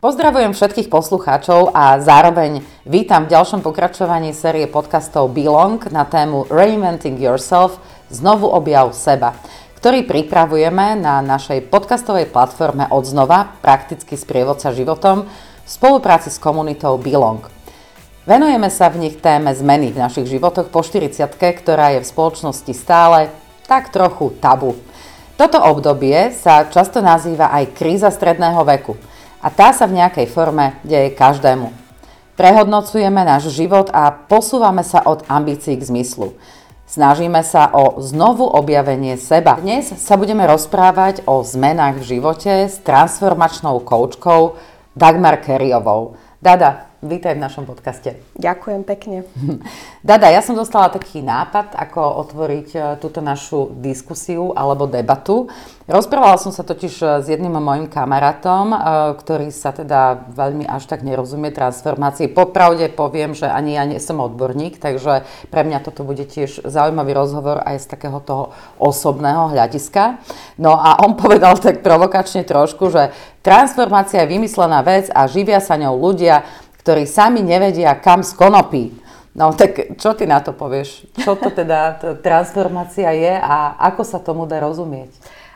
Pozdravujem všetkých poslucháčov a zároveň vítam v ďalšom pokračovaní série podcastov Belong na tému Reinventing Yourself – Znovu objav seba, ktorý pripravujeme na našej podcastovej platforme Odznova, prakticky sprievodca životom, v spolupráci s komunitou Belong. Venujeme sa v nich téme zmeny v našich životoch po 40 ktorá je v spoločnosti stále tak trochu tabu. Toto obdobie sa často nazýva aj kríza stredného veku – a tá sa v nejakej forme deje každému. Prehodnocujeme náš život a posúvame sa od ambícií k zmyslu. Snažíme sa o znovu objavenie seba. Dnes sa budeme rozprávať o zmenách v živote s transformačnou koučkou Dagmar Kerryovou. Dada, Vítaj v našom podcaste. Ďakujem pekne. Dada, ja som dostala taký nápad, ako otvoriť e, túto našu diskusiu alebo debatu. Rozprávala som sa totiž e, s jedným mojim kamarátom, e, ktorý sa teda veľmi až tak nerozumie transformácii. Popravde poviem, že ani ja nie som odborník, takže pre mňa toto bude tiež zaujímavý rozhovor aj z takého toho osobného hľadiska. No a on povedal tak provokačne trošku, že transformácia je vymyslená vec a živia sa ňou ľudia, ktorí sami nevedia, kam z konopí. No tak čo ty na to povieš? Čo to teda transformácia je a ako sa tomu dá rozumieť?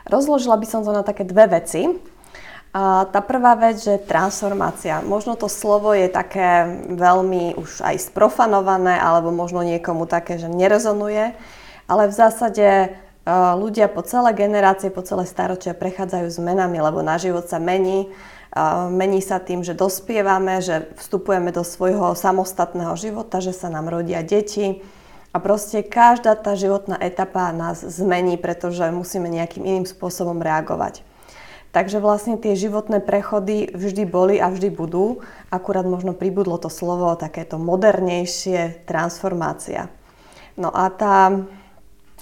Rozložila by som to na také dve veci. A tá prvá vec, že transformácia. Možno to slovo je také veľmi už aj sprofanované, alebo možno niekomu také, že nerezonuje, ale v zásade e, ľudia po celé generácie, po celé staročia prechádzajú zmenami, lebo na život sa mení Mení sa tým, že dospievame, že vstupujeme do svojho samostatného života, že sa nám rodia deti. A proste každá tá životná etapa nás zmení, pretože musíme nejakým iným spôsobom reagovať. Takže vlastne tie životné prechody vždy boli a vždy budú, akurát možno pribudlo to slovo takéto modernejšie transformácia. No a tá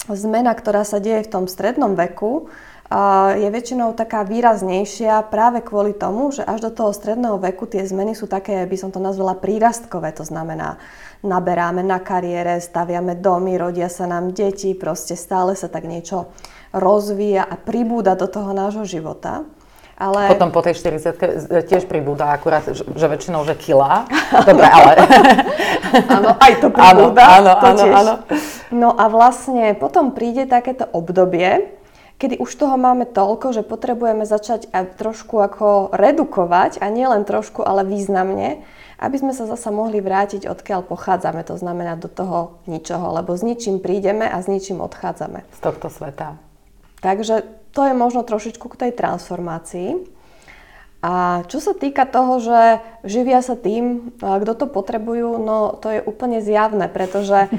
zmena, ktorá sa deje v tom strednom veku, je väčšinou taká výraznejšia práve kvôli tomu, že až do toho stredného veku tie zmeny sú také, by som to nazvala prírastkové, to znamená naberáme na kariére, staviame domy, rodia sa nám deti, proste stále sa tak niečo rozvíja a pribúda do toho nášho života. Ale... Potom po tej 40 tiež pribúda akurát, že, že väčšinou, že kila. Dobre, ale... áno, aj to pribúda. Áno, áno, to áno, áno. No a vlastne potom príde takéto obdobie, kedy už toho máme toľko, že potrebujeme začať aj trošku ako redukovať a nie len trošku, ale významne, aby sme sa zasa mohli vrátiť, odkiaľ pochádzame, to znamená do toho ničoho, lebo s ničím prídeme a s ničím odchádzame. Z tohto sveta. Takže to je možno trošičku k tej transformácii. A čo sa týka toho, že živia sa tým, kto to potrebujú, no to je úplne zjavné, pretože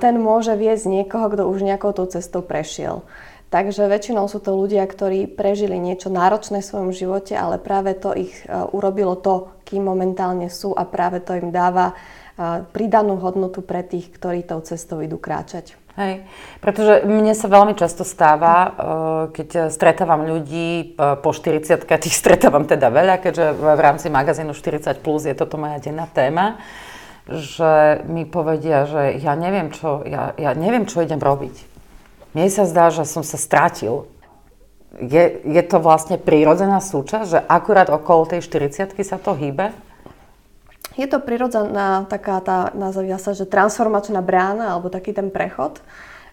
ten môže viesť niekoho, kto už nejakou tou cestou prešiel. Takže väčšinou sú to ľudia, ktorí prežili niečo náročné v svojom živote, ale práve to ich e, urobilo to, kým momentálne sú a práve to im dáva e, pridanú hodnotu pre tých, ktorí tou cestou idú kráčať. Hej, pretože mne sa veľmi často stáva, e, keď stretávam ľudí po 40 tých stretávam teda veľa, keďže v rámci magazínu 40 plus je toto moja denná téma, že mi povedia, že ja neviem, čo, ja, ja neviem, čo idem robiť mne sa zdá, že som sa strátil. Je, je to vlastne prírodzená súčasť, že akurát okolo tej 40 sa to hýbe? Je to prirodzená taká tá, nazvia sa, že transformačná brána, alebo taký ten prechod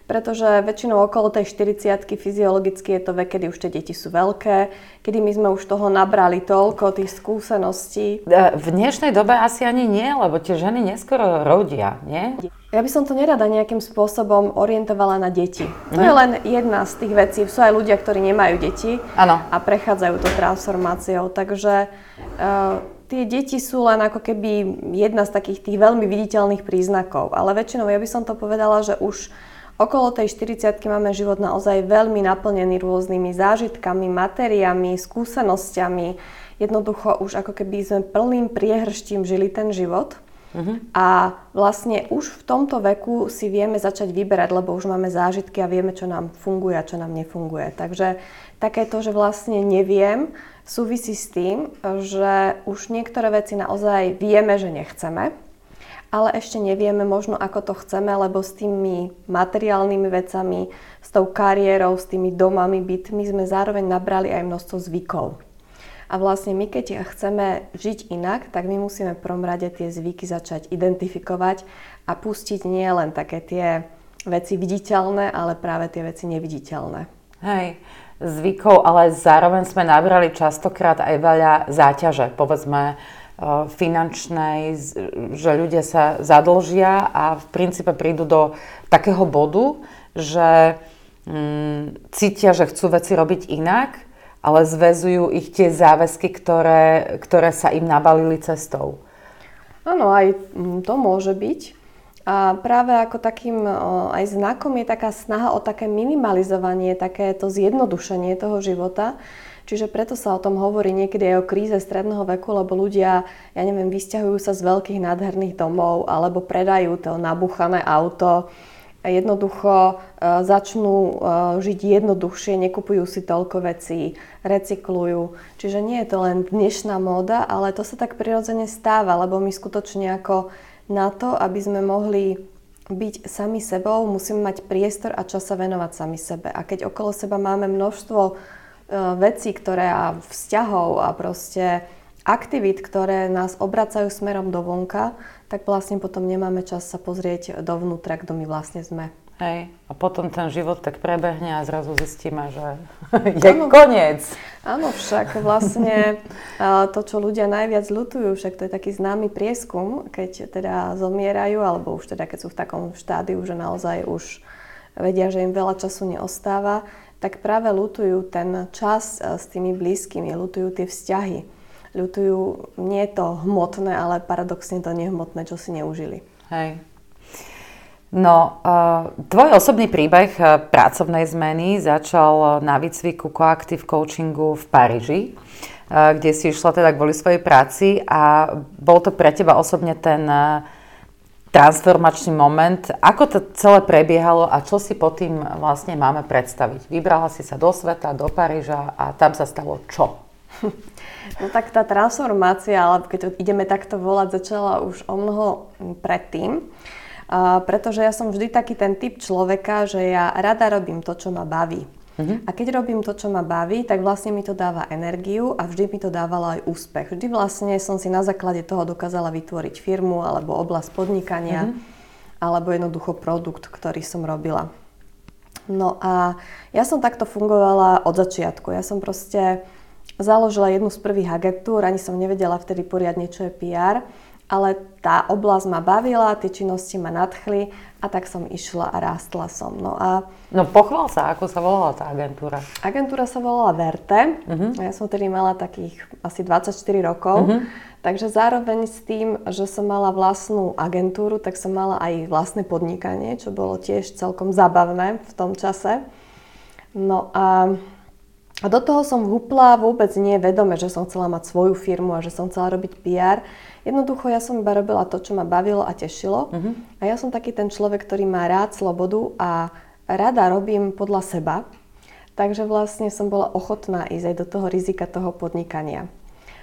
pretože väčšinou okolo tej 40 fyziologicky je to vek, kedy už tie deti sú veľké, kedy my sme už toho nabrali toľko, tých skúseností. E, v dnešnej dobe asi ani nie, lebo tie ženy neskoro rodia, nie? Ja by som to nerada nejakým spôsobom orientovala na deti. To je mhm. len jedna z tých vecí. Sú aj ľudia, ktorí nemajú deti ano. a prechádzajú to transformáciou. Takže uh, tie deti sú len ako keby jedna z takých tých veľmi viditeľných príznakov. Ale väčšinou ja by som to povedala, že už Okolo tej 40 máme život naozaj veľmi naplnený rôznymi zážitkami, materiami, skúsenosťami. Jednoducho už ako keby sme plným priehrštím žili ten život. Uh-huh. A vlastne už v tomto veku si vieme začať vyberať, lebo už máme zážitky a vieme, čo nám funguje a čo nám nefunguje. Takže takéto, že vlastne neviem, súvisí s tým, že už niektoré veci naozaj vieme, že nechceme ale ešte nevieme možno, ako to chceme, lebo s tými materiálnymi vecami, s tou kariérou, s tými domami, bytmi sme zároveň nabrali aj množstvo zvykov. A vlastne my, keď chceme žiť inak, tak my musíme v prvom rade tie zvyky začať identifikovať a pustiť nie len také tie veci viditeľné, ale práve tie veci neviditeľné. Hej, zvykov, ale zároveň sme nabrali častokrát aj veľa záťaže, povedzme e, finančnej, že ľudia sa zadlžia a v princípe prídu do takého bodu, že mm, cítia, že chcú veci robiť inak ale zväzujú ich tie záväzky, ktoré, ktoré sa im nabalili cestou. Áno, aj to môže byť. A práve ako takým aj znakom je taká snaha o také minimalizovanie, takéto zjednodušenie toho života. Čiže preto sa o tom hovorí niekedy aj o kríze stredného veku, lebo ľudia, ja neviem, vysťahujú sa z veľkých nádherných domov alebo predajú to nabuchané auto, jednoducho e, začnú e, žiť jednoduchšie, nekupujú si toľko vecí, recyklujú. Čiže nie je to len dnešná móda, ale to sa tak prirodzene stáva, lebo my skutočne ako na to, aby sme mohli byť sami sebou, musíme mať priestor a čas sa venovať sami sebe. A keď okolo seba máme množstvo e, vecí, ktoré a vzťahov a proste aktivít, ktoré nás obracajú smerom do vonka, tak vlastne potom nemáme čas sa pozrieť dovnútra, kto my vlastne sme. Hej, a potom ten život tak prebehne a zrazu zistíme, že je ano, koniec. Áno, však vlastne to, čo ľudia najviac lutujú, však to je taký známy prieskum, keď teda zomierajú, alebo už teda keď sú v takom štádiu, že naozaj už vedia, že im veľa času neostáva, tak práve lutujú ten čas s tými blízkymi, lutujú tie vzťahy ľutujú nie to hmotné, ale paradoxne to nehmotné, čo si neužili. Hej. No, uh, tvoj osobný príbeh uh, pracovnej zmeny začal na výcviku Coactive Coachingu v Paríži, uh, kde si išla teda kvôli svojej práci a bol to pre teba osobne ten transformačný moment. Ako to celé prebiehalo a čo si po tým vlastne máme predstaviť? Vybrala si sa do sveta, do Paríža a tam sa stalo čo? No tak tá transformácia, alebo keď ideme takto volať, začala už o mnoho predtým. Uh, pretože ja som vždy taký ten typ človeka, že ja rada robím to, čo ma baví. Uh-huh. A keď robím to, čo ma baví, tak vlastne mi to dáva energiu a vždy mi to dávalo aj úspech. Vždy vlastne som si na základe toho dokázala vytvoriť firmu alebo oblasť podnikania uh-huh. alebo jednoducho produkt, ktorý som robila. No a ja som takto fungovala od začiatku. Ja som proste založila jednu z prvých agentúr, ani som nevedela vtedy poriadne, čo je PR, ale tá oblasť ma bavila, tie činnosti ma nadchli a tak som išla a rástla som. No, a no pochvál sa, ako sa volala tá agentúra? Agentúra sa volala Verte. Uh-huh. Ja som tedy mala takých asi 24 rokov. Uh-huh. Takže zároveň s tým, že som mala vlastnú agentúru, tak som mala aj vlastné podnikanie, čo bolo tiež celkom zabavné v tom čase. No a a do toho som hupla vôbec nie vedome, že som chcela mať svoju firmu a že som chcela robiť PR. Jednoducho ja som iba robila to, čo ma bavilo a tešilo. Uh-huh. A ja som taký ten človek, ktorý má rád slobodu a rada robím podľa seba. Takže vlastne som bola ochotná ísť aj do toho rizika toho podnikania.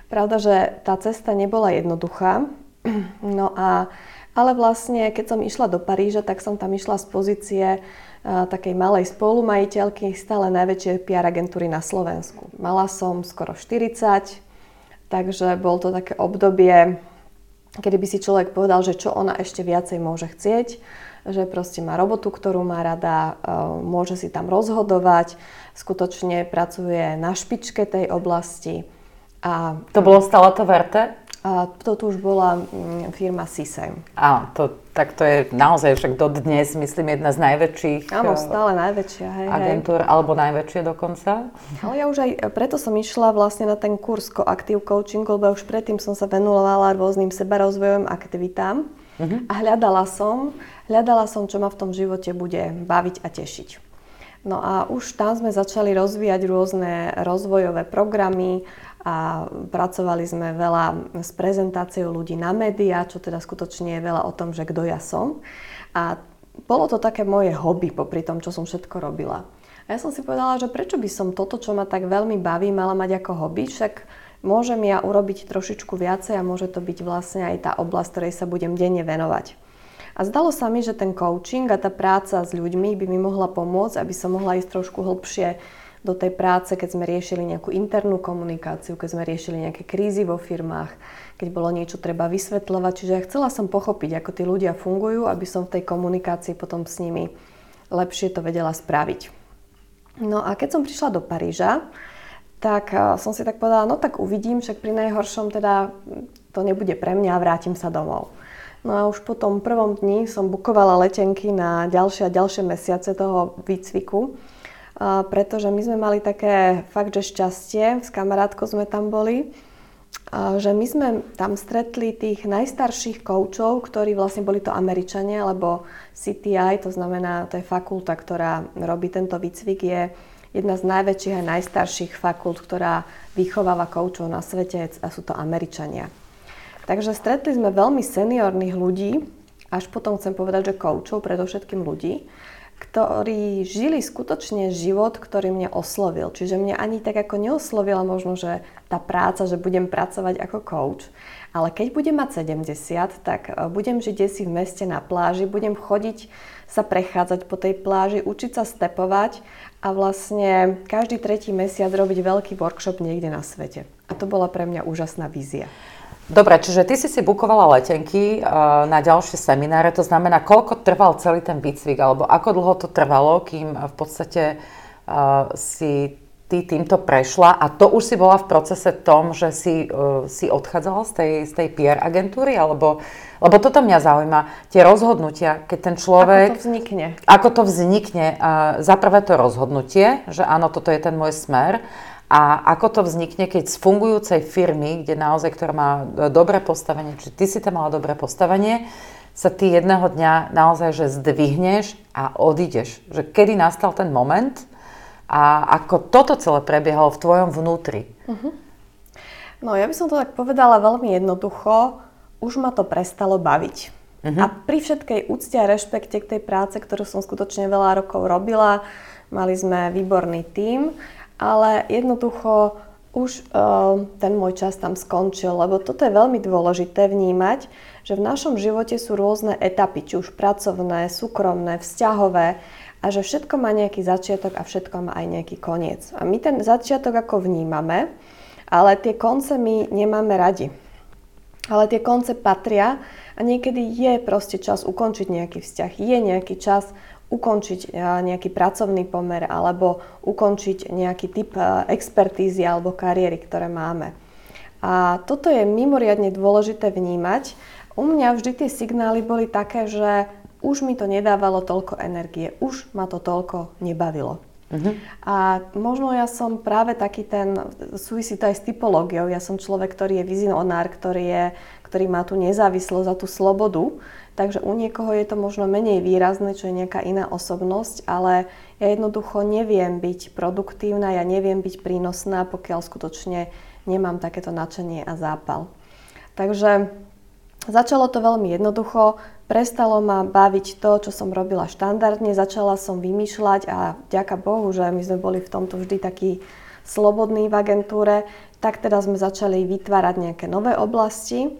Pravda, že tá cesta nebola jednoduchá. No a, ale vlastne, keď som išla do Paríža, tak som tam išla z pozície takej malej spolumajiteľky stále najväčšej PR agentúry na Slovensku. Mala som skoro 40, takže bol to také obdobie, kedy by si človek povedal, že čo ona ešte viacej môže chcieť, že proste má robotu, ktorú má rada, môže si tam rozhodovať, skutočne pracuje na špičke tej oblasti. A, to bolo stále to verte? A toto už bola mm, firma Sisem. Áno, to, tak to je naozaj však dodnes, myslím, jedna z najväčších Áno, stále najväčšia. Hej, agentúr, hej. alebo najväčšie dokonca. Ale ja už aj preto som išla vlastne na ten kurz Active Coaching, lebo už predtým som sa venovala rôznym sebarozvojovým aktivitám uh-huh. a hľadala som, hľadala som, čo ma v tom živote bude baviť a tešiť. No a už tam sme začali rozvíjať rôzne rozvojové programy, a pracovali sme veľa s prezentáciou ľudí na médiá, čo teda skutočne je veľa o tom, že kto ja som. A bolo to také moje hobby popri tom, čo som všetko robila. A ja som si povedala, že prečo by som toto, čo ma tak veľmi baví, mala mať ako hobby, však môžem ja urobiť trošičku viacej a môže to byť vlastne aj tá oblasť, ktorej sa budem denne venovať. A zdalo sa mi, že ten coaching a tá práca s ľuďmi by mi mohla pomôcť, aby som mohla ísť trošku hlbšie do tej práce, keď sme riešili nejakú internú komunikáciu, keď sme riešili nejaké krízy vo firmách, keď bolo niečo treba vysvetľovať. Čiže ja chcela som pochopiť, ako tí ľudia fungujú, aby som v tej komunikácii potom s nimi lepšie to vedela spraviť. No a keď som prišla do Paríža, tak eh, som si tak povedala, no tak uvidím, však pri najhoršom teda to nebude pre mňa a vrátim sa domov. No a už po tom prvom dni som bukovala letenky na ďalšie a ďalšie mesiace toho výcviku, pretože my sme mali také fakt, že šťastie, s kamarátkou sme tam boli, že my sme tam stretli tých najstarších koučov, ktorí vlastne boli to Američania, lebo CTI, to znamená, to je fakulta, ktorá robí tento výcvik, je jedna z najväčších a najstarších fakult, ktorá vychováva koučov na svete a sú to Američania. Takže stretli sme veľmi seniorných ľudí, až potom chcem povedať, že koučov, predovšetkým ľudí, ktorí žili skutočne život, ktorý mňa oslovil. Čiže mňa ani tak ako neoslovila možno, že tá práca, že budem pracovať ako coach. Ale keď budem mať 70, tak e, budem žiť si v meste na pláži, budem chodiť sa prechádzať po tej pláži, učiť sa stepovať a vlastne každý tretí mesiac robiť veľký workshop niekde na svete. A to bola pre mňa úžasná vízia. Dobre, čiže ty si si bukovala letenky uh, na ďalšie semináre, to znamená, koľko trval celý ten výcvik, alebo ako dlho to trvalo, kým v podstate uh, si ty týmto prešla a to už si bola v procese tom, že si, uh, si odchádzala z tej, z tej PR agentúry, alebo, lebo toto mňa zaujíma, tie rozhodnutia, keď ten človek... Ako to vznikne? Ako to vznikne. Uh, za prvé to rozhodnutie, že áno, toto je ten môj smer a ako to vznikne, keď z fungujúcej firmy, kde naozaj, ktorá má e, dobré postavenie, či ty si tam mala dobré postavenie, sa ty jedného dňa naozaj, že zdvihneš a odídeš. Že kedy nastal ten moment a ako toto celé prebiehalo v tvojom vnútri? Uh-huh. No ja by som to tak povedala veľmi jednoducho. Už ma to prestalo baviť. Uh-huh. A pri všetkej úcte a rešpekte k tej práce, ktorú som skutočne veľa rokov robila, mali sme výborný tím ale jednoducho už uh, ten môj čas tam skončil, lebo toto je veľmi dôležité vnímať, že v našom živote sú rôzne etapy, či už pracovné, súkromné, vzťahové a že všetko má nejaký začiatok a všetko má aj nejaký koniec. A my ten začiatok ako vnímame, ale tie konce my nemáme radi. Ale tie konce patria a niekedy je proste čas ukončiť nejaký vzťah, je nejaký čas ukončiť eh, nejaký pracovný pomer alebo ukončiť nejaký typ eh, expertízy alebo kariéry, ktoré máme. A toto je mimoriadne dôležité vnímať. U mňa vždy tie signály boli také, že už mi to nedávalo toľko energie, už ma to toľko nebavilo. Uh-huh. A možno ja som práve taký ten, súvisí to aj s typológiou, ja som človek, ktorý je vizionár, ktorý, je, ktorý má tú nezávislosť a tú slobodu, takže u niekoho je to možno menej výrazné, čo je nejaká iná osobnosť, ale ja jednoducho neviem byť produktívna, ja neviem byť prínosná, pokiaľ skutočne nemám takéto nadšenie a zápal. Takže začalo to veľmi jednoducho. Prestalo ma baviť to, čo som robila štandardne, začala som vymýšľať a ďaká Bohu, že my sme boli v tomto vždy takí slobodní v agentúre, tak teda sme začali vytvárať nejaké nové oblasti,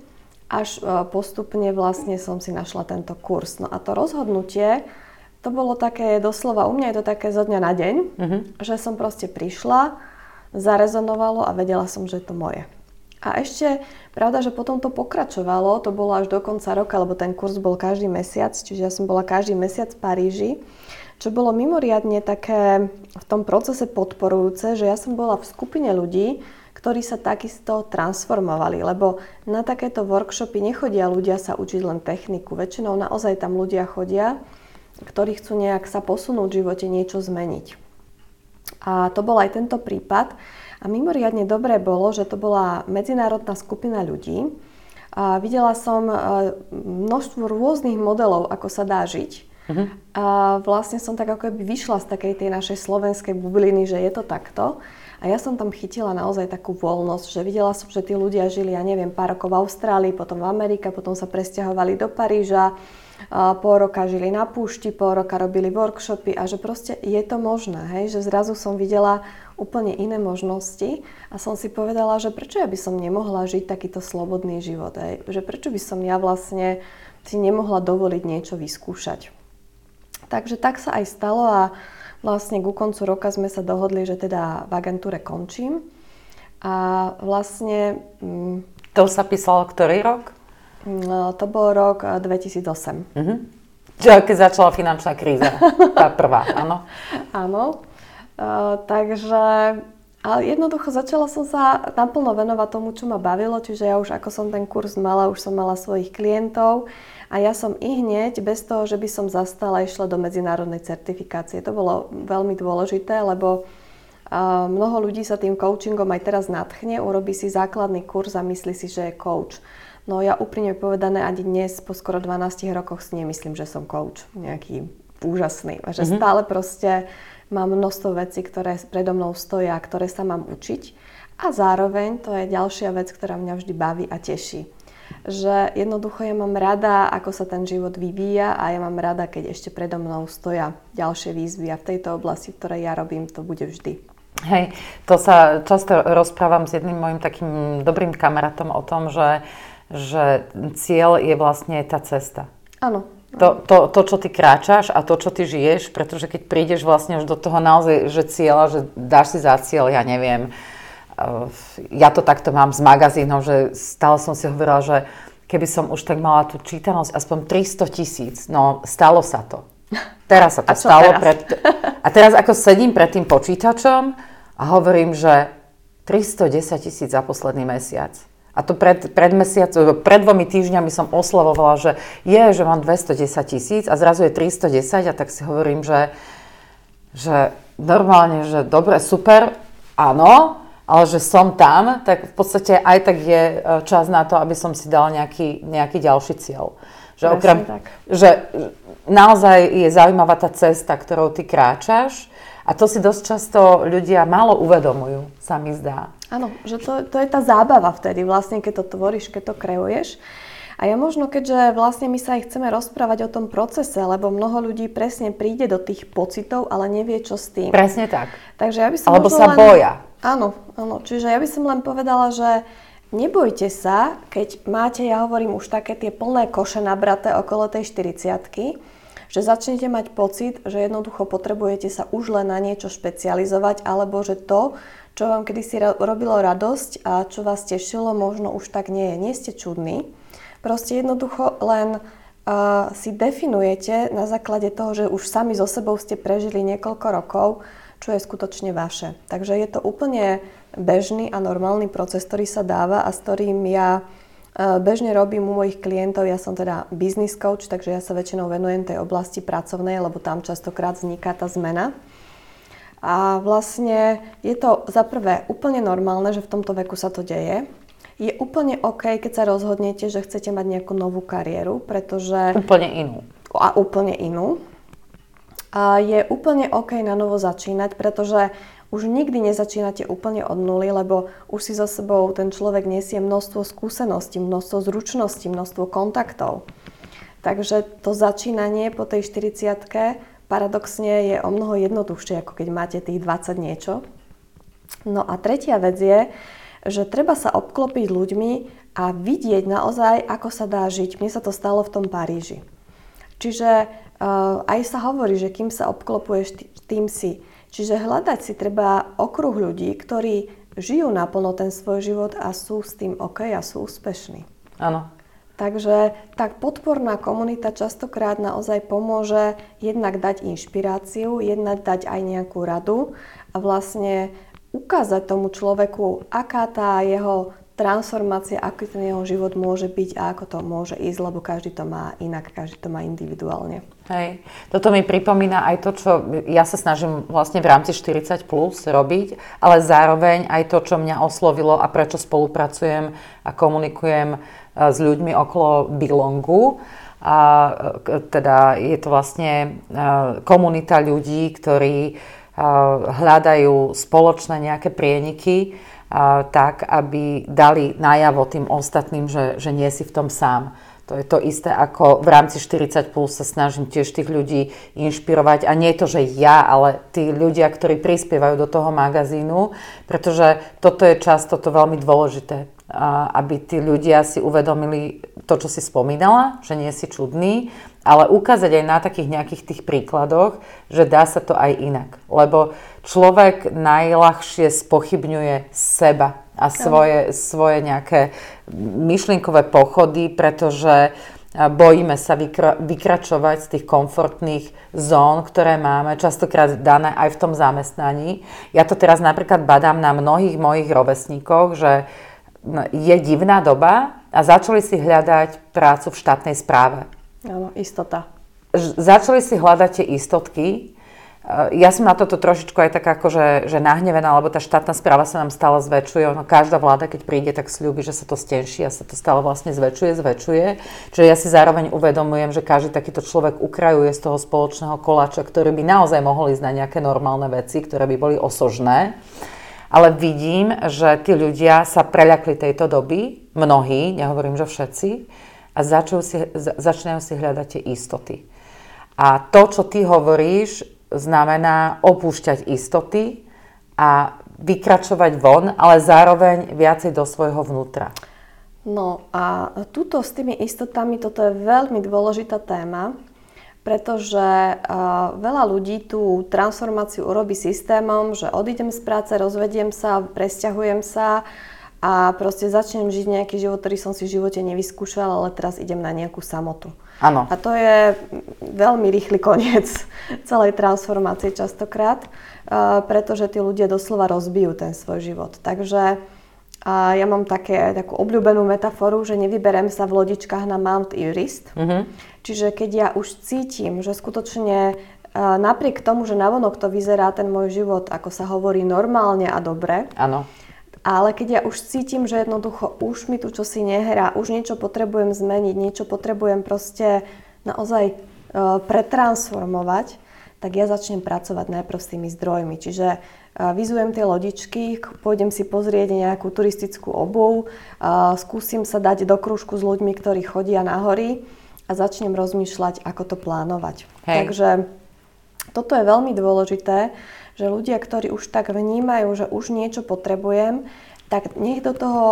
až e, postupne vlastne som si našla tento kurz. No a to rozhodnutie, to bolo také doslova, u mňa je to také zo dňa na deň, uh-huh. že som proste prišla, zarezonovalo a vedela som, že je to moje. A ešte, pravda, že potom to pokračovalo, to bolo až do konca roka, lebo ten kurz bol každý mesiac, čiže ja som bola každý mesiac v Paríži, čo bolo mimoriadne také v tom procese podporujúce, že ja som bola v skupine ľudí, ktorí sa takisto transformovali, lebo na takéto workshopy nechodia ľudia sa učiť len techniku. Väčšinou naozaj tam ľudia chodia, ktorí chcú nejak sa posunúť v živote, niečo zmeniť. A to bol aj tento prípad. A mimoriadne dobré bolo, že to bola medzinárodná skupina ľudí. A videla som e, množstvo rôznych modelov, ako sa dá žiť. Uh-huh. A vlastne som tak ako keby vyšla z takej tej našej slovenskej bubliny, že je to takto. A ja som tam chytila naozaj takú voľnosť, že videla som, že tí ľudia žili, ja neviem, pár rokov v Austrálii, potom v Amerike, potom sa presťahovali do Paríža, pol roka žili na púšti, pol roka robili workshopy a že proste je to možné, hej? že zrazu som videla úplne iné možnosti a som si povedala, že prečo ja by som nemohla žiť takýto slobodný život, hej? že prečo by som ja vlastne si nemohla dovoliť niečo vyskúšať. Takže tak sa aj stalo a Vlastne ku koncu roka sme sa dohodli, že teda v agentúre končím. A vlastne... Mm, to sa písalo ktorý rok? Mm, to bol rok 2008. Uh-huh. Čiže keď začala finančná kríza, tá prvá, áno? Áno. Uh, takže ale jednoducho začala som sa naplno venovať tomu, čo ma bavilo, čiže ja už ako som ten kurz mala, už som mala svojich klientov a ja som i hneď, bez toho, že by som zastala, išla do medzinárodnej certifikácie. To bolo veľmi dôležité, lebo mnoho ľudí sa tým coachingom aj teraz nadchne, urobí si základný kurz a myslí si, že je coach. No ja úprimne povedané ani dnes po skoro 12 rokoch si nemyslím, že som coach nejaký úžasný. Že mm-hmm. stále proste mám množstvo vecí, ktoré predo mnou stoja, ktoré sa mám učiť. A zároveň, to je ďalšia vec, ktorá mňa vždy baví a teší. Že jednoducho ja mám rada, ako sa ten život vyvíja a ja mám rada, keď ešte predo mnou stoja ďalšie výzvy a v tejto oblasti, v ktorej ja robím, to bude vždy. Hej, to sa často rozprávam s jedným mojim takým dobrým kamarátom o tom, že, že cieľ je vlastne tá cesta. Áno. To, to, to, čo ty kráčaš a to, čo ty žiješ, pretože keď prídeš vlastne už do toho naozaj, že cieľa, že dáš si za cieľ, ja neviem, ja to takto mám z magazínov, že stále som si hovorila, že keby som už tak mala tú čítanosť aspoň 300 tisíc, no stalo sa to. Teraz sa to stalo. Teraz? Pred, a teraz ako sedím pred tým počítačom a hovorím, že 310 tisíc za posledný mesiac. A to pred, pred, mesiac, pred dvomi týždňami som oslavovala, že je, že mám 210 tisíc a zrazu je 310 a tak si hovorím, že, že normálne, že dobre, super, áno, ale že som tam, tak v podstate aj tak je e, čas na to, aby som si dal nejaký, nejaký ďalší cieľ. Že, okrem, tak. že naozaj je zaujímavá tá cesta, ktorou ty kráčaš a to si dosť často ľudia málo uvedomujú, sa mi zdá. Áno, že to, to je tá zábava vtedy, vlastne keď to tvoríš, keď to kreuješ. A ja možno, keďže vlastne my sa aj chceme rozprávať o tom procese, lebo mnoho ľudí presne príde do tých pocitov, ale nevie, čo s tým. Presne tak. Takže ja by som Alebo sa len... boja. Áno, áno. Čiže ja by som len povedala, že nebojte sa, keď máte, ja hovorím, už také tie plné koše nabraté okolo tej 40 že začnete mať pocit, že jednoducho potrebujete sa už len na niečo špecializovať, alebo že to, čo vám kedysi robilo radosť a čo vás tešilo, možno už tak nie je. Nie ste čudní. Proste jednoducho len uh, si definujete na základe toho, že už sami so sebou ste prežili niekoľko rokov, čo je skutočne vaše. Takže je to úplne bežný a normálny proces, ktorý sa dáva a s ktorým ja uh, bežne robím u mojich klientov. Ja som teda business coach, takže ja sa väčšinou venujem tej oblasti pracovnej, lebo tam častokrát vzniká tá zmena. A vlastne je to za prvé úplne normálne, že v tomto veku sa to deje. Je úplne OK, keď sa rozhodnete, že chcete mať nejakú novú kariéru, pretože... Úplne inú. A úplne inú. Je úplne OK na novo začínať, pretože už nikdy nezačínate úplne od nuly, lebo už si za sebou ten človek nesie množstvo skúseností, množstvo zručností, množstvo kontaktov. Takže to začínanie po tej 40 paradoxne je o mnoho jednoduchšie, ako keď máte tých 20 niečo. No a tretia vec je, že treba sa obklopiť ľuďmi a vidieť naozaj, ako sa dá žiť. Mne sa to stalo v tom Paríži. Čiže aj sa hovorí, že kým sa obklopuješ, tým si. Čiže hľadať si treba okruh ľudí, ktorí žijú naplno ten svoj život a sú s tým OK a sú úspešní. Áno. Takže tak podporná komunita častokrát naozaj pomôže jednak dať inšpiráciu, jednak dať aj nejakú radu a vlastne ukázať tomu človeku, aká tá jeho transformácia, aký ten jeho život môže byť a ako to môže ísť, lebo každý to má inak, každý to má individuálne. Hej, toto mi pripomína aj to, čo ja sa snažím vlastne v rámci 40 plus robiť, ale zároveň aj to, čo mňa oslovilo a prečo spolupracujem a komunikujem s ľuďmi okolo Bilongu. A teda je to vlastne komunita ľudí, ktorí hľadajú spoločné nejaké prieniky, tak aby dali najavo tým ostatným, že, že nie si v tom sám. To je to isté, ako v rámci 40 plus sa snažím tiež tých ľudí inšpirovať. A nie je to, že ja, ale tí ľudia, ktorí prispievajú do toho magazínu, pretože toto je často to veľmi dôležité aby tí ľudia si uvedomili to, čo si spomínala, že nie si čudný ale ukázať aj na takých nejakých tých príkladoch, že dá sa to aj inak. Lebo človek najľahšie spochybňuje seba a svoje, svoje nejaké myšlienkové pochody, pretože bojíme sa vykra- vykračovať z tých komfortných zón, ktoré máme, častokrát dané aj v tom zamestnaní. Ja to teraz napríklad badám na mnohých mojich rovesníkoch, že je divná doba a začali si hľadať prácu v štátnej správe. Áno, istota. Začali si hľadať tie istotky, ja som na toto trošičku aj tak akože že nahnevená, lebo tá štátna správa sa nám stále zväčšuje. Ono, každá vláda, keď príde, tak slúbi, že sa to stenší a sa to stále vlastne zväčšuje, zväčšuje. Čiže ja si zároveň uvedomujem, že každý takýto človek ukrajuje z toho spoločného koláča, ktorý by naozaj mohol ísť na nejaké normálne veci, ktoré by boli osožné. Ale vidím, že tí ľudia sa preľakli tejto doby, mnohí, nehovorím, že všetci, a si, začínajú si hľadať tie istoty. A to, čo ty hovoríš, znamená opúšťať istoty a vykračovať von, ale zároveň viacej do svojho vnútra. No a tuto s tými istotami, toto je veľmi dôležitá téma, pretože uh, veľa ľudí tú transformáciu urobí systémom, že odídem z práce, rozvediem sa, presťahujem sa a proste začnem žiť nejaký život, ktorý som si v živote nevyskúšal, ale teraz idem na nejakú samotu. Áno. A to je veľmi rýchly koniec celej transformácie častokrát, uh, pretože tí ľudia doslova rozbijú ten svoj život. Takže a ja mám také, takú obľúbenú metaforu, že nevyberem sa v lodičkách na Mount Everest. Mm-hmm. Čiže keď ja už cítim, že skutočne napriek tomu, že navonok to vyzerá ten môj život, ako sa hovorí, normálne a dobre, Áno ale keď ja už cítim, že jednoducho už mi tu čosi nehrá, už niečo potrebujem zmeniť, niečo potrebujem proste naozaj uh, pretransformovať, tak ja začnem pracovať najprv s tými zdrojmi. Čiže uh, vyzujem tie lodičky, pôjdem si pozrieť nejakú turistickú obuv, uh, skúsim sa dať do krúžku s ľuďmi, ktorí chodia na hory a začnem rozmýšľať, ako to plánovať. Hej. Takže toto je veľmi dôležité, že ľudia, ktorí už tak vnímajú, že už niečo potrebujem, tak nech do toho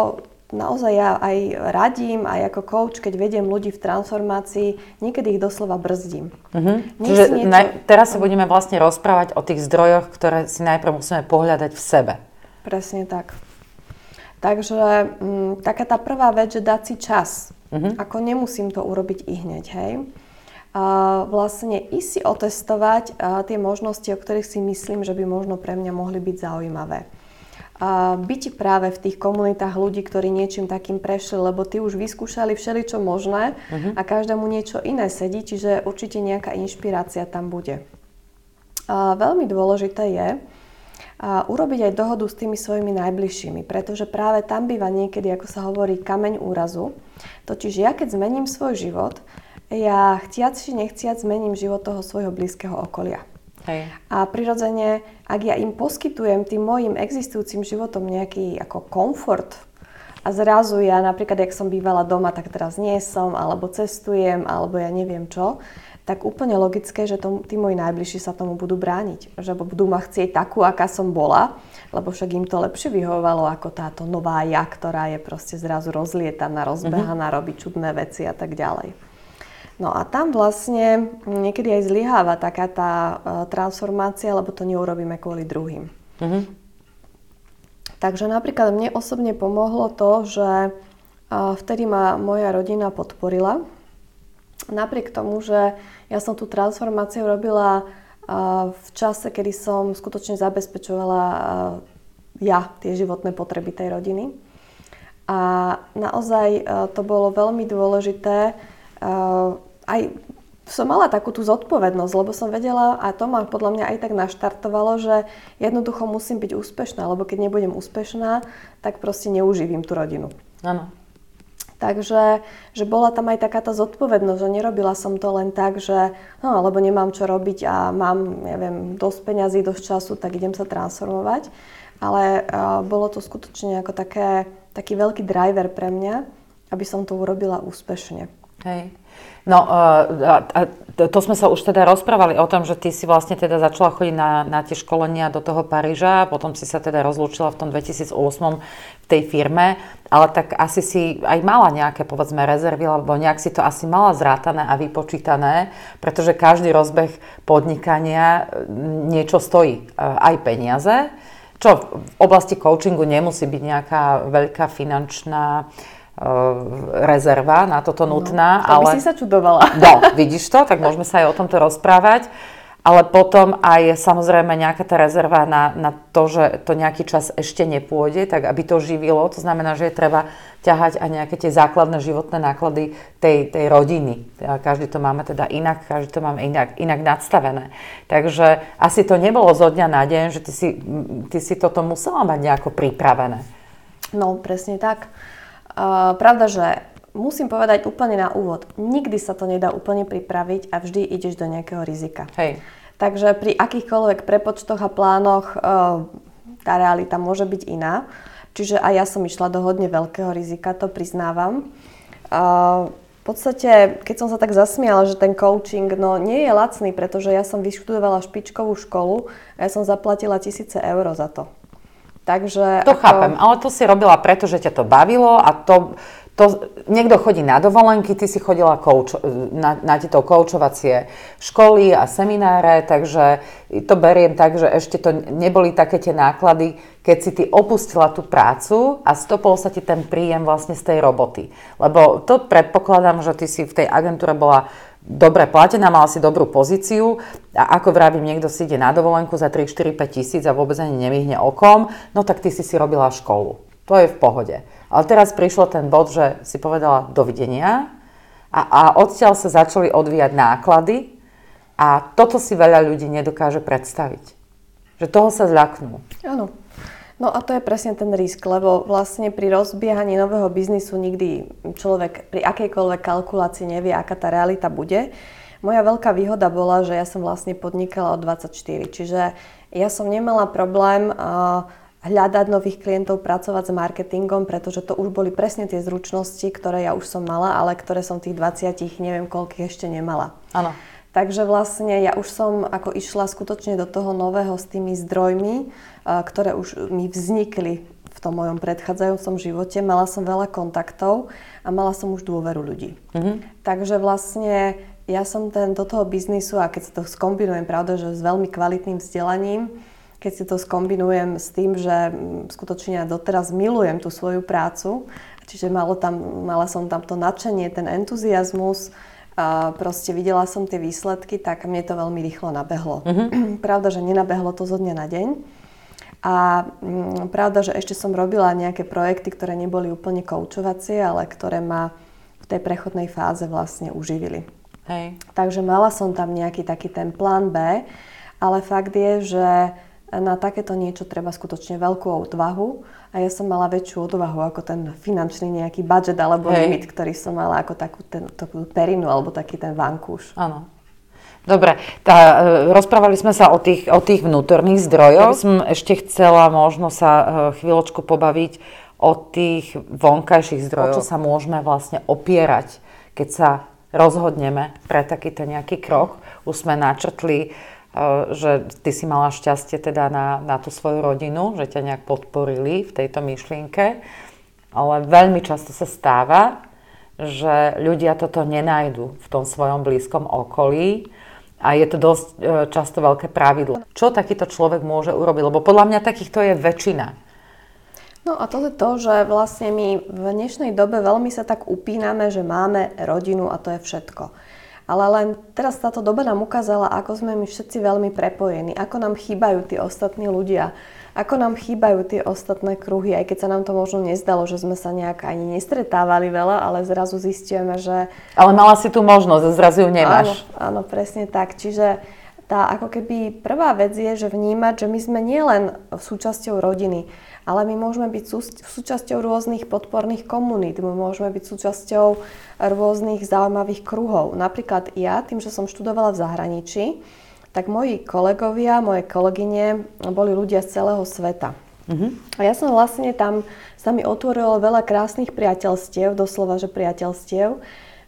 naozaj ja aj radím, aj ako coach, keď vediem ľudí v transformácii, niekedy ich doslova brzdím. Uh-huh. Čiže niečo... naj, teraz sa budeme vlastne rozprávať o tých zdrojoch, ktoré si najprv musíme pohľadať v sebe. Presne tak. Takže m, mm, taká tá prvá vec, že dať si čas. Uh-huh. Ako nemusím to urobiť i hneď, hej vlastne ísť si otestovať tie možnosti, o ktorých si myslím, že by možno pre mňa mohli byť zaujímavé. byť práve v tých komunitách ľudí, ktorí niečím takým prešli, lebo tí už vyskúšali všeličo možné uh-huh. a každému niečo iné sedí, čiže určite nejaká inšpirácia tam bude. A veľmi dôležité je a urobiť aj dohodu s tými svojimi najbližšími, pretože práve tam býva niekedy, ako sa hovorí, kameň úrazu. Totiž ja, keď zmením svoj život, ja chtiac či nechciac zmením život toho svojho blízkeho okolia. Hej. A prirodzene, ak ja im poskytujem tým mojim existujúcim životom nejaký ako komfort a zrazu ja napríklad, jak som bývala doma, tak teraz nie som, alebo cestujem, alebo ja neviem čo, tak úplne logické, že tom, tí moji najbližší sa tomu budú brániť. Že budú ma chcieť takú, aká som bola, lebo však im to lepšie vyhovovalo ako táto nová ja, ktorá je proste zrazu rozlietaná, rozbehaná, mm-hmm. robí čudné veci a tak ďalej. No a tam vlastne niekedy aj zlyháva taká tá uh, transformácia, lebo to neurobíme kvôli druhým. Mm-hmm. Takže napríklad mne osobne pomohlo to, že uh, vtedy ma moja rodina podporila. Napriek tomu, že ja som tú transformáciu robila uh, v čase, kedy som skutočne zabezpečovala ja tie životné potreby tej rodiny. A naozaj to bolo veľmi dôležité aj som mala takú tú zodpovednosť, lebo som vedela, a to ma podľa mňa aj tak naštartovalo, že jednoducho musím byť úspešná, lebo keď nebudem úspešná, tak proste neuživím tú rodinu. Áno. Takže že bola tam aj taká tá zodpovednosť, že nerobila som to len tak, že no, lebo nemám čo robiť a mám, neviem, dosť peňazí, dosť času, tak idem sa transformovať. Ale uh, bolo to skutočne ako také, taký veľký driver pre mňa, aby som to urobila úspešne. Hej. No, a, a to sme sa už teda rozprávali o tom, že ty si vlastne teda začala chodiť na, na tie školenia do toho Paríža, potom si sa teda rozlúčila v tom 2008 v tej firme, ale tak asi si aj mala nejaké, povedzme, rezervy, alebo nejak si to asi mala zrátané a vypočítané, pretože každý rozbeh podnikania niečo stojí, aj peniaze, čo v oblasti coachingu nemusí byť nejaká veľká finančná Eh, rezerva na toto no, nutná. No, to ale... by si sa čudovala. No, vidíš to, tak môžeme sa aj o tomto rozprávať. Ale potom aj samozrejme nejaká tá rezerva na, na to, že to nejaký čas ešte nepôjde, tak aby to živilo. To znamená, že je treba ťahať aj nejaké tie základné životné náklady tej, tej rodiny. Každý to máme teda inak, každý to máme inak, inak nadstavené. Takže asi to nebolo zo dňa na deň, že ty si, ty si toto musela mať nejako pripravené. No, presne tak. Uh, pravda, že musím povedať úplne na úvod, nikdy sa to nedá úplne pripraviť a vždy ideš do nejakého rizika. Hej. Takže pri akýchkoľvek prepočtoch a plánoch uh, tá realita môže byť iná. Čiže aj ja som išla do hodne veľkého rizika, to priznávam. Uh, v podstate, keď som sa tak zasmiala, že ten coaching no, nie je lacný, pretože ja som vyštudovala špičkovú školu a ja som zaplatila tisíce eur za to. Takže to ako... chápem, ale to si robila preto, že ťa to bavilo a to, to, niekto chodí na dovolenky, ty si chodila kouč, na, na tieto koučovacie školy a semináre, takže to beriem tak, že ešte to neboli také tie náklady, keď si ty opustila tú prácu a stopol sa ti ten príjem vlastne z tej roboty. Lebo to predpokladám, že ty si v tej agentúre bola dobre platená, mala si dobrú pozíciu a ako vravím, niekto si ide na dovolenku za 3, 4, 5 tisíc a vôbec ani nevyhne okom, no tak ty si si robila školu. To je v pohode. Ale teraz prišlo ten bod, že si povedala dovidenia a, a odtiaľ sa začali odvíjať náklady a toto si veľa ľudí nedokáže predstaviť. Že toho sa zľaknú. Áno. No a to je presne ten risk, lebo vlastne pri rozbiehaní nového biznisu nikdy človek pri akejkoľvek kalkulácii nevie, aká tá realita bude. Moja veľká výhoda bola, že ja som vlastne podnikala od 24, čiže ja som nemala problém uh, hľadať nových klientov, pracovať s marketingom, pretože to už boli presne tie zručnosti, ktoré ja už som mala, ale ktoré som tých 20, neviem koľkých ešte nemala. Áno. Takže vlastne ja už som ako išla skutočne do toho nového s tými zdrojmi, ktoré už mi vznikli v tom mojom predchádzajúcom živote. Mala som veľa kontaktov a mala som už dôveru ľudí. Mm-hmm. Takže vlastne ja som ten do toho biznisu a keď si to skombinujem, pravda, že s veľmi kvalitným vzdelaním, keď si to skombinujem s tým, že skutočne ja doteraz milujem tú svoju prácu, čiže malo tam, mala som tam to nadšenie, ten entuziasmus, a proste videla som tie výsledky, tak mne to veľmi rýchlo nabehlo. Mm-hmm. Pravda, že nenabehlo to zo dňa na deň. A m, mm, pravda, že ešte som robila nejaké projekty, ktoré neboli úplne koučovacie, ale ktoré ma v tej prechodnej fáze vlastne uživili. Hej. Takže mala som tam nejaký taký ten plán B, ale fakt je, že na takéto niečo treba skutočne veľkú odvahu a ja som mala väčšiu odvahu ako ten finančný nejaký budget alebo Hej. limit, ktorý som mala ako takú, ten, takú perinu alebo taký ten vankúš. Áno. Dobre, tá, e, rozprávali sme sa o tých, o tých vnútorných zdrojoch. Ja som ešte chcela možno sa e, chvíľočku pobaviť o tých vonkajších zdrojoch, o čo sa môžeme vlastne opierať, keď sa rozhodneme pre takýto nejaký krok. Už sme načrtli Eh, že ty si mala šťastie teda na, na tú svoju rodinu, že ťa nejak podporili v tejto myšlienke, ale veľmi často sa stáva, že ľudia toto nenajdu v tom svojom blízkom okolí a je to dosť eh, často veľké pravidlo. Čo takýto človek môže urobiť? Lebo podľa mňa takýchto je väčšina. No a to je to, že vlastne my v dnešnej dobe veľmi sa tak upíname, že máme rodinu a to je všetko. Ale len teraz táto doba nám ukázala, ako sme my všetci veľmi prepojení, ako nám chýbajú tí ostatní ľudia, ako nám chýbajú tie ostatné kruhy, aj keď sa nám to možno nezdalo, že sme sa nejak ani nestretávali veľa, ale zrazu zistíme, že... Ale mala si tu možnosť, zrazu ju nemáš. Áno, áno, presne tak. Čiže tá ako keby prvá vec je, že vnímať, že my sme nielen súčasťou rodiny, ale my môžeme byť súčasťou rôznych podporných komunít, my môžeme byť súčasťou rôznych zaujímavých kruhov. Napríklad ja, tým, že som študovala v zahraničí, tak moji kolegovia, moje kolegyne boli ľudia z celého sveta. Mm-hmm. A ja som vlastne tam, sa mi otvorilo veľa krásnych priateľstiev, doslova, že priateľstiev,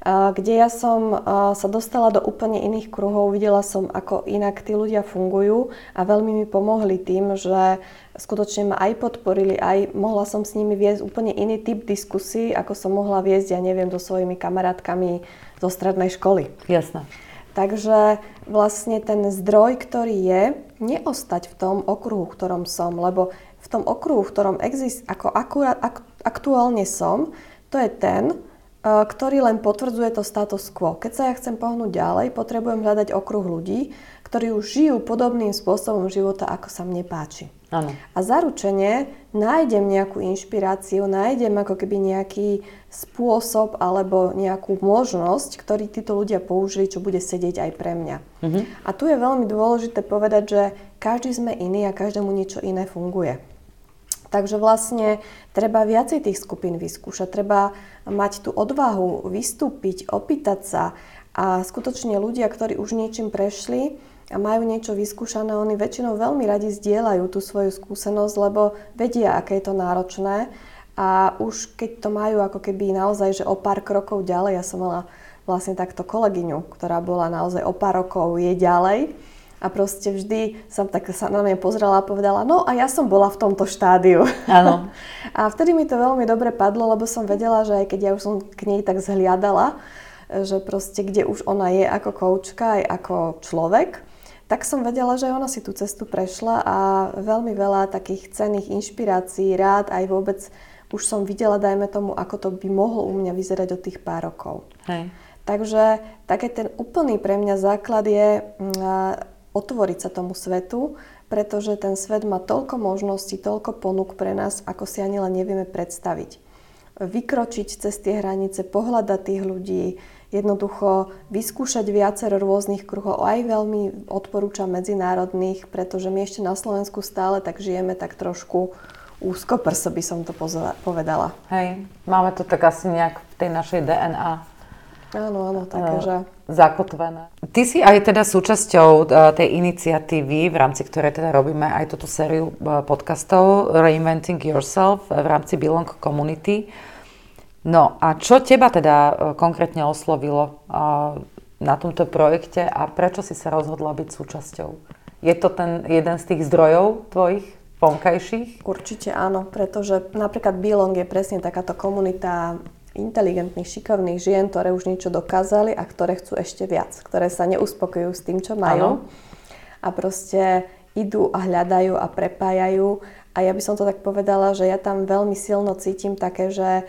kde ja som sa dostala do úplne iných kruhov, videla som, ako inak tí ľudia fungujú a veľmi mi pomohli tým, že skutočne ma aj podporili, aj mohla som s nimi viesť úplne iný typ diskusí, ako som mohla viesť, ja neviem, so svojimi kamarátkami zo strednej školy. Jasné. Takže vlastne ten zdroj, ktorý je, neostať v tom okruhu, v ktorom som, lebo v tom okruhu, v ktorom exist, ako akurát, ak, aktuálne som, to je ten, ktorý len potvrdzuje to status quo. Keď sa ja chcem pohnúť ďalej, potrebujem hľadať okruh ľudí, ktorí už žijú podobným spôsobom života, ako sa mne páči. Ano. A zaručene nájdem nejakú inšpiráciu, nájdem ako keby nejaký spôsob alebo nejakú možnosť, ktorý títo ľudia použili, čo bude sedieť aj pre mňa. Uh-huh. A tu je veľmi dôležité povedať, že každý sme iný a každému niečo iné funguje. Takže vlastne treba viacej tých skupín vyskúšať, treba mať tú odvahu vystúpiť, opýtať sa a skutočne ľudia, ktorí už niečím prešli a majú niečo vyskúšané, oni väčšinou veľmi radi zdieľajú tú svoju skúsenosť, lebo vedia, aké je to náročné a už keď to majú ako keby naozaj, že o pár krokov ďalej, ja som mala vlastne takto kolegyňu, ktorá bola naozaj o pár rokov je ďalej, a proste vždy som tak sa na mňa pozrela a povedala, no a ja som bola v tomto štádiu. Áno. a vtedy mi to veľmi dobre padlo, lebo som vedela, že aj keď ja už som k nej tak zhliadala, že proste kde už ona je ako koučka, aj ako človek, tak som vedela, že ona si tú cestu prešla a veľmi veľa takých cenných inšpirácií, rád aj vôbec už som videla, dajme tomu, ako to by mohlo u mňa vyzerať od tých pár rokov. Hej. Takže také ten úplný pre mňa základ je mm, otvoriť sa tomu svetu, pretože ten svet má toľko možností, toľko ponúk pre nás, ako si ani len nevieme predstaviť. Vykročiť cez tie hranice, pohľadať tých ľudí, jednoducho vyskúšať viacero rôznych kruhov. Aj veľmi odporúčam medzinárodných, pretože my ešte na Slovensku stále tak žijeme tak trošku úzko prso, by som to povedala. Hej, máme to tak asi nejak v tej našej DNA. Áno, áno, také, že... Zakotvené. Ty si aj teda súčasťou e, tej iniciatívy, v rámci ktorej teda robíme aj túto sériu e, podcastov Reinventing Yourself v rámci Belong Community. No a čo teba teda e, konkrétne oslovilo na tomto projekte a prečo si sa rozhodla byť súčasťou? Je to ten jeden z tých zdrojov tvojich vonkajších? Určite áno, pretože napríklad Belong je presne takáto komunita inteligentných, šikovných žien, ktoré už niečo dokázali a ktoré chcú ešte viac, ktoré sa neuspokojujú s tým, čo majú. Ano. A proste idú a hľadajú a prepájajú. A ja by som to tak povedala, že ja tam veľmi silno cítim také, že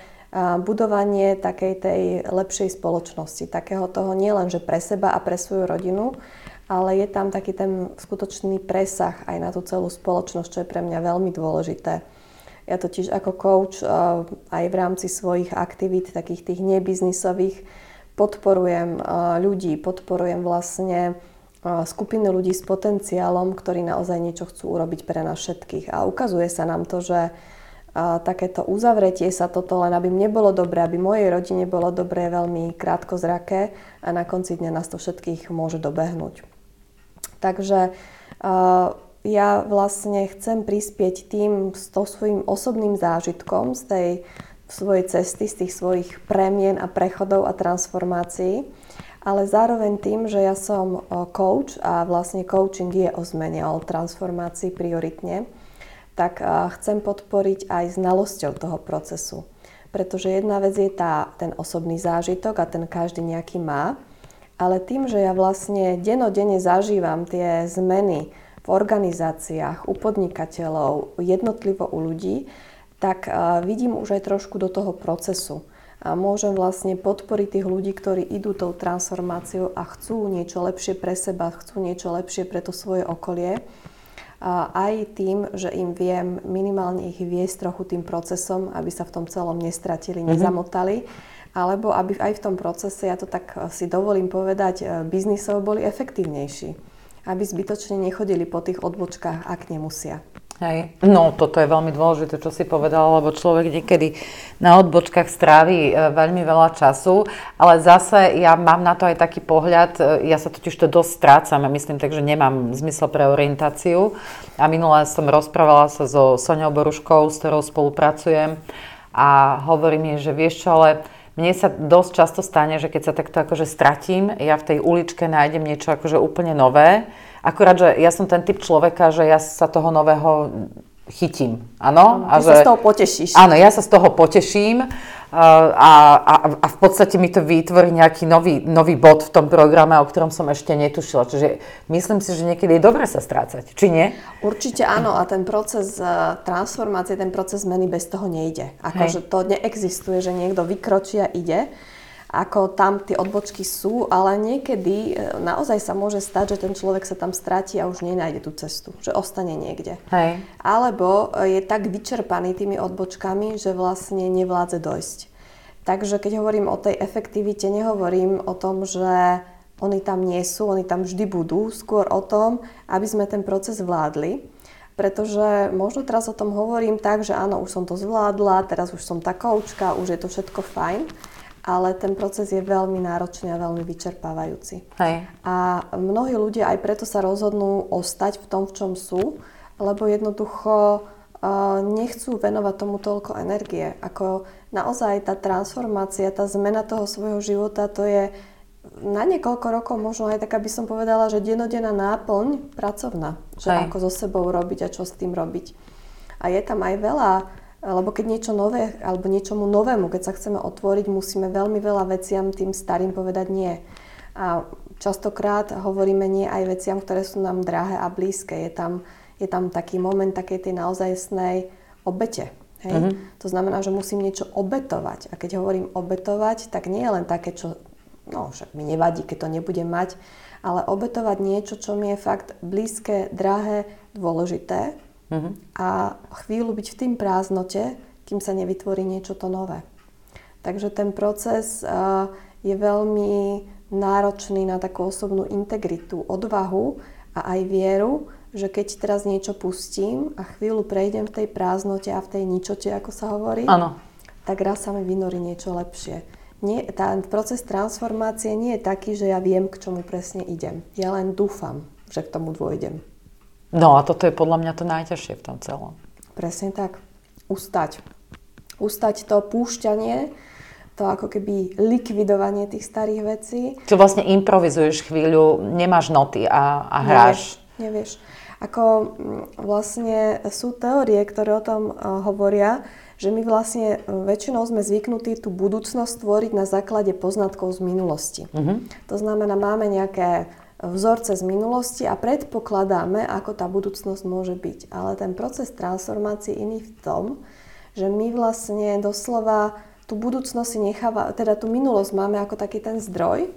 budovanie takej tej lepšej spoločnosti, takého toho nielen, že pre seba a pre svoju rodinu, ale je tam taký ten skutočný presah aj na tú celú spoločnosť, čo je pre mňa veľmi dôležité. Ja totiž ako coach aj v rámci svojich aktivít, takých tých nebiznisových, podporujem ľudí, podporujem vlastne skupiny ľudí s potenciálom, ktorí naozaj niečo chcú urobiť pre nás všetkých. A ukazuje sa nám to, že takéto uzavretie sa toto len aby mne bolo dobré, aby mojej rodine bolo dobré, veľmi krátko zraké a na konci dňa nás to všetkých môže dobehnúť. Takže ja vlastne chcem prispieť tým s to svojím osobným zážitkom z tej svojej cesty, z tých svojich premien a prechodov a transformácií, ale zároveň tým, že ja som coach a vlastne coaching je o zmene, o transformácii prioritne, tak chcem podporiť aj znalosťou toho procesu. Pretože jedna vec je tá, ten osobný zážitok a ten každý nejaký má, ale tým, že ja vlastne denodene zažívam tie zmeny, v organizáciách, u podnikateľov, jednotlivo u ľudí, tak vidím už aj trošku do toho procesu. A môžem vlastne podporiť tých ľudí, ktorí idú tou transformáciou a chcú niečo lepšie pre seba, chcú niečo lepšie pre to svoje okolie. Aj tým, že im viem minimálne ich viesť trochu tým procesom, aby sa v tom celom nestratili, mm-hmm. nezamotali alebo aby aj v tom procese, ja to tak si dovolím povedať, e, biznisov boli efektívnejší aby zbytočne nechodili po tých odbočkách, ak nemusia. Hej. No, toto je veľmi dôležité, čo si povedala, lebo človek niekedy na odbočkách strávi e, veľmi veľa času, ale zase ja mám na to aj taký pohľad, e, ja sa totiž to dosť strácam, ja myslím, takže nemám zmysel pre orientáciu. A minulé som rozprávala sa so Soňou Boruškou, s ktorou spolupracujem a hovorí mi, že vieš čo, ale mne sa dosť často stane, že keď sa takto akože stratím, ja v tej uličke nájdem niečo akože úplne nové. Akurát, že ja som ten typ človeka, že ja sa toho nového chytím. Áno? A že, sa z toho potešíš. Áno, ja sa z toho poteším a, a, a v podstate mi to vytvorí nejaký nový, nový bod v tom programe, o ktorom som ešte netušila. Čiže myslím si, že niekedy je dobre sa strácať, či nie? Určite áno a ten proces e, transformácie, ten proces zmeny bez toho nejde. Akože to neexistuje, že niekto vykročí a ide ako tam tie odbočky sú, ale niekedy e, naozaj sa môže stať, že ten človek sa tam stratí a už nenájde tú cestu, že ostane niekde. Hej. Alebo je tak vyčerpaný tými odbočkami, že vlastne nevládze dojsť. Takže keď hovorím o tej efektivite, nehovorím o tom, že oni tam nie sú, oni tam vždy budú, skôr o tom, aby sme ten proces vládli. Pretože možno teraz o tom hovorím tak, že áno, už som to zvládla, teraz už som tá koučka, už je to všetko fajn ale ten proces je veľmi náročný a veľmi vyčerpávajúci. Hej. A mnohí ľudia aj preto sa rozhodnú ostať v tom, v čom sú, lebo jednoducho uh, nechcú venovať tomu toľko energie. Ako naozaj tá transformácia, tá zmena toho svojho života, to je na niekoľko rokov možno aj tak, aby som povedala, že denodenná náplň pracovná. Že Hej. ako so sebou robiť a čo s tým robiť. A je tam aj veľa lebo keď niečo nové, alebo niečomu novému, keď sa chceme otvoriť, musíme veľmi veľa veciam tým starým povedať nie. A častokrát hovoríme nie aj veciam, ktoré sú nám drahé a blízke. Je tam, je tam taký moment takej tej naozajstnej obete. Hej? Uh-huh. To znamená, že musím niečo obetovať. A keď hovorím obetovať, tak nie je len také, čo no však mi nevadí, keď to nebudem mať, ale obetovať niečo, čo mi je fakt blízke, drahé, dôležité uh-huh. a chvíľu byť v tým prázdnote, kým sa nevytvorí niečo to nové. Takže ten proces uh, je veľmi náročný na takú osobnú integritu, odvahu a aj vieru, že keď teraz niečo pustím a chvíľu prejdem v tej prázdnote a v tej ničote, ako sa hovorí, ano. tak raz sa mi vynorí niečo lepšie. Nie, tá, proces transformácie nie je taký, že ja viem, k čomu presne idem. Ja len dúfam, že k tomu dôjdem. No a toto je podľa mňa to najťažšie v tom celom. Presne tak. Ustať. Ustať to púšťanie, to ako keby likvidovanie tých starých vecí. Čo vlastne improvizuješ chvíľu, nemáš noty a, a hráš. Nevieš, nevieš. Ako mm, vlastne sú teórie, ktoré o tom uh, hovoria, že my vlastne e, väčšinou sme zvyknutí tú budúcnosť tvoriť na základe poznatkov z minulosti. Uh-huh. To znamená, máme nejaké vzorce z minulosti a predpokladáme, ako tá budúcnosť môže byť. Ale ten proces transformácie iný v tom, že my vlastne doslova tú budúcnosť necháva, teda tú minulosť máme ako taký ten zdroj,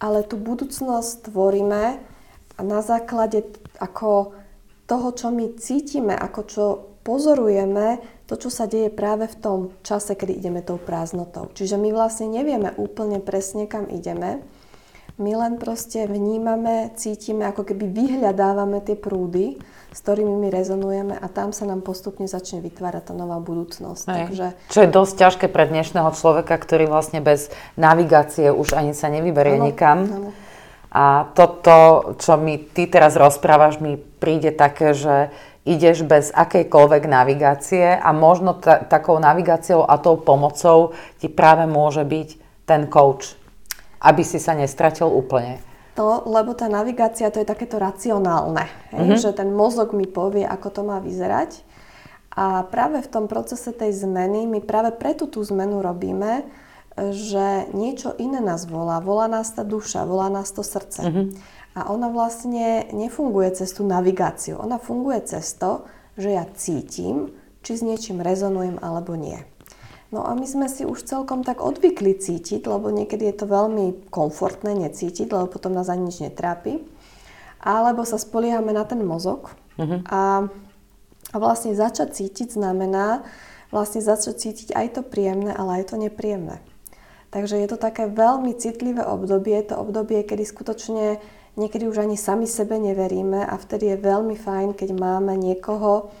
ale tú budúcnosť tvoríme na základe ako toho, čo my cítime, ako čo pozorujeme, to, čo sa deje práve v tom čase, kedy ideme tou prázdnotou. Čiže my vlastne nevieme úplne presne, kam ideme, my len proste vnímame, cítime, ako keby vyhľadávame tie prúdy, s ktorými my rezonujeme a tam sa nám postupne začne vytvárať tá nová budúcnosť. Hej. Takže... Čo je dosť ťažké pre dnešného človeka, ktorý vlastne bez navigácie už ani sa nevyberie ano, nikam. Ano. A toto, čo mi ty teraz rozprávaš, mi príde také, že ideš bez akejkoľvek navigácie a možno ta- takou navigáciou a tou pomocou ti práve môže byť ten coach aby si sa nestratil úplne? To, lebo tá navigácia to je takéto racionálne, mm-hmm. že ten mozog mi povie, ako to má vyzerať. A práve v tom procese tej zmeny my práve preto tú zmenu robíme, že niečo iné nás volá. Volá nás tá duša, volá nás to srdce. Mm-hmm. A ona vlastne nefunguje cez tú navigáciu. Ona funguje cez to, že ja cítim, či s niečím rezonujem alebo nie. No a my sme si už celkom tak odvykli cítiť, lebo niekedy je to veľmi komfortné necítiť, lebo potom nás ani nič netrápi. Alebo sa spoliehame na ten mozog. Uh-huh. A, a vlastne začať cítiť znamená vlastne začať cítiť aj to príjemné, ale aj to nepríjemné. Takže je to také veľmi citlivé obdobie, to obdobie, kedy skutočne niekedy už ani sami sebe neveríme a vtedy je veľmi fajn, keď máme niekoho,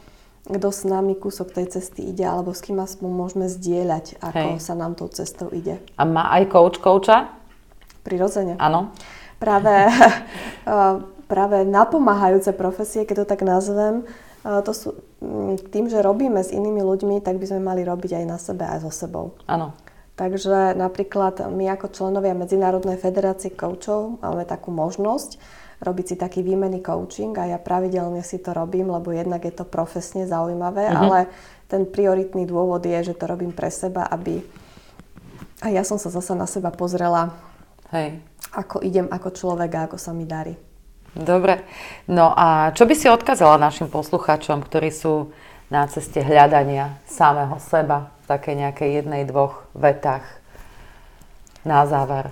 kto s nami kúsok tej cesty ide, alebo s kým aspoň môžeme zdieľať, ako Hej. sa nám tou cestou ide. A má aj coach coacha? Prirodzene. Áno. Práve, práve napomáhajúce profesie, keď to tak nazvem, to sú mm, tým, že robíme s inými ľuďmi, tak by sme mali robiť aj na sebe, aj so sebou. Áno. Takže napríklad my ako členovia Medzinárodnej federácie koučov máme takú možnosť robiť si taký výmenný coaching a ja pravidelne si to robím, lebo jednak je to profesne zaujímavé, mm-hmm. ale ten prioritný dôvod je, že to robím pre seba, aby a ja som sa zasa na seba pozrela, Hej. ako idem ako človek a ako sa mi darí. Dobre. No a čo by si odkázala našim poslucháčom, ktorí sú na ceste hľadania samého seba v takej nejakej jednej, dvoch vetách na záver?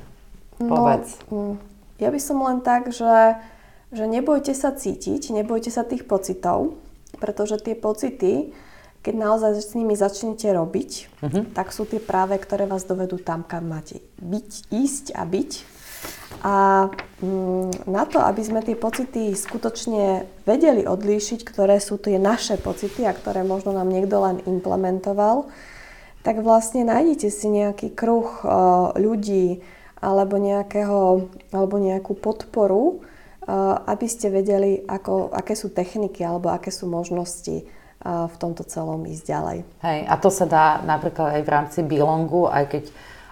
No, Povedz. No, ja by som len tak, že, že nebojte sa cítiť, nebojte sa tých pocitov, pretože tie pocity, keď naozaj s nimi začnete robiť, uh-huh. tak sú tie práve, ktoré vás dovedú tam, kam máte byť, ísť a byť. A mm, na to, aby sme tie pocity skutočne vedeli odlíšiť, ktoré sú tie naše pocity a ktoré možno nám niekto len implementoval, tak vlastne nájdete si nejaký kruh o, ľudí, alebo, nejakého, alebo nejakú podporu, eh, aby ste vedeli, ako, aké sú techniky alebo aké sú možnosti eh, v tomto celom ísť ďalej. Hej, a to sa dá napríklad aj v rámci Bilongu, aj keď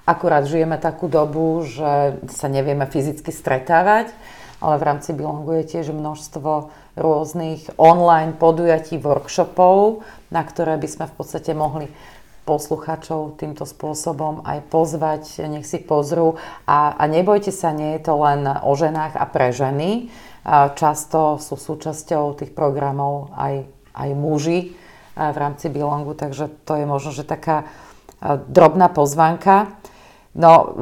akurát žijeme takú dobu, že sa nevieme fyzicky stretávať, ale v rámci Bilongu je tiež množstvo rôznych online podujatí, workshopov, na ktoré by sme v podstate mohli posluchačov týmto spôsobom aj pozvať, nech si pozrú. A, a nebojte sa, nie je to len o ženách a pre ženy. Často sú súčasťou tých programov aj, aj muži v rámci Bilongu, takže to je možno, že taká drobná pozvanka. No,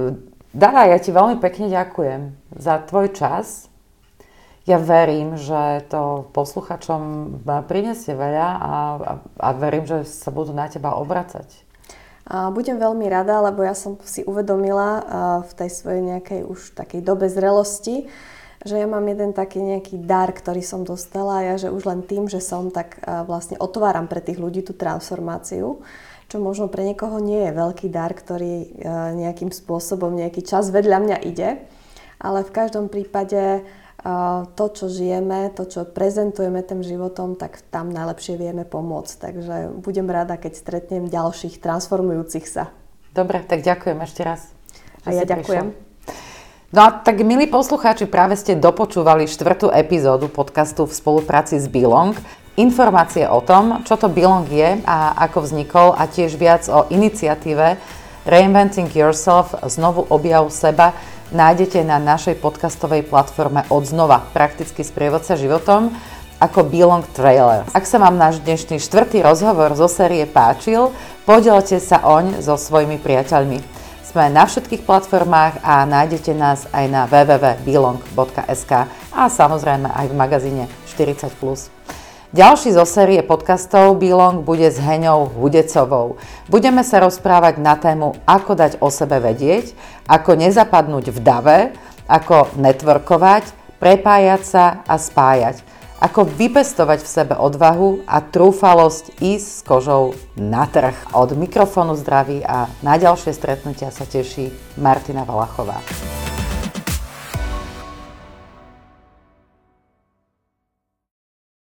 Dana, ja ti veľmi pekne ďakujem za tvoj čas, ja verím, že to posluchačom prinesie veľa a, a, a verím, že sa budú na teba obracať. Budem veľmi rada, lebo ja som si uvedomila v tej svojej nejakej už takej dobe zrelosti, že ja mám jeden taký nejaký dar, ktorý som dostala a ja, že už len tým, že som tak vlastne otváram pre tých ľudí tú transformáciu, čo možno pre niekoho nie je veľký dar, ktorý nejakým spôsobom nejaký čas vedľa mňa ide, ale v každom prípade to, čo žijeme, to, čo prezentujeme tým životom, tak tam najlepšie vieme pomôcť. Takže budem rada, keď stretnem ďalších transformujúcich sa. Dobre, tak ďakujem ešte raz. A ja ďakujem. No a tak milí poslucháči, práve ste dopočúvali štvrtú epizódu podcastu v spolupráci s Bilong. Informácie o tom, čo to Bilong je a ako vznikol a tiež viac o iniciatíve Reinventing Yourself, znovu objav seba, nájdete na našej podcastovej platforme Odznova, prakticky sprievodca životom, ako Belong Trailer. Ak sa vám náš dnešný štvrtý rozhovor zo série páčil, podielte sa oň so svojimi priateľmi. Sme na všetkých platformách a nájdete nás aj na www.bilong.sk a samozrejme aj v magazíne 40+. Ďalší zo série podcastov Bilong bude s Heňou Hudecovou. Budeme sa rozprávať na tému, ako dať o sebe vedieť, ako nezapadnúť v dave, ako networkovať, prepájať sa a spájať, ako vypestovať v sebe odvahu a trúfalosť ísť s kožou na trh. Od mikrofónu zdraví a na ďalšie stretnutia sa teší Martina Valachová.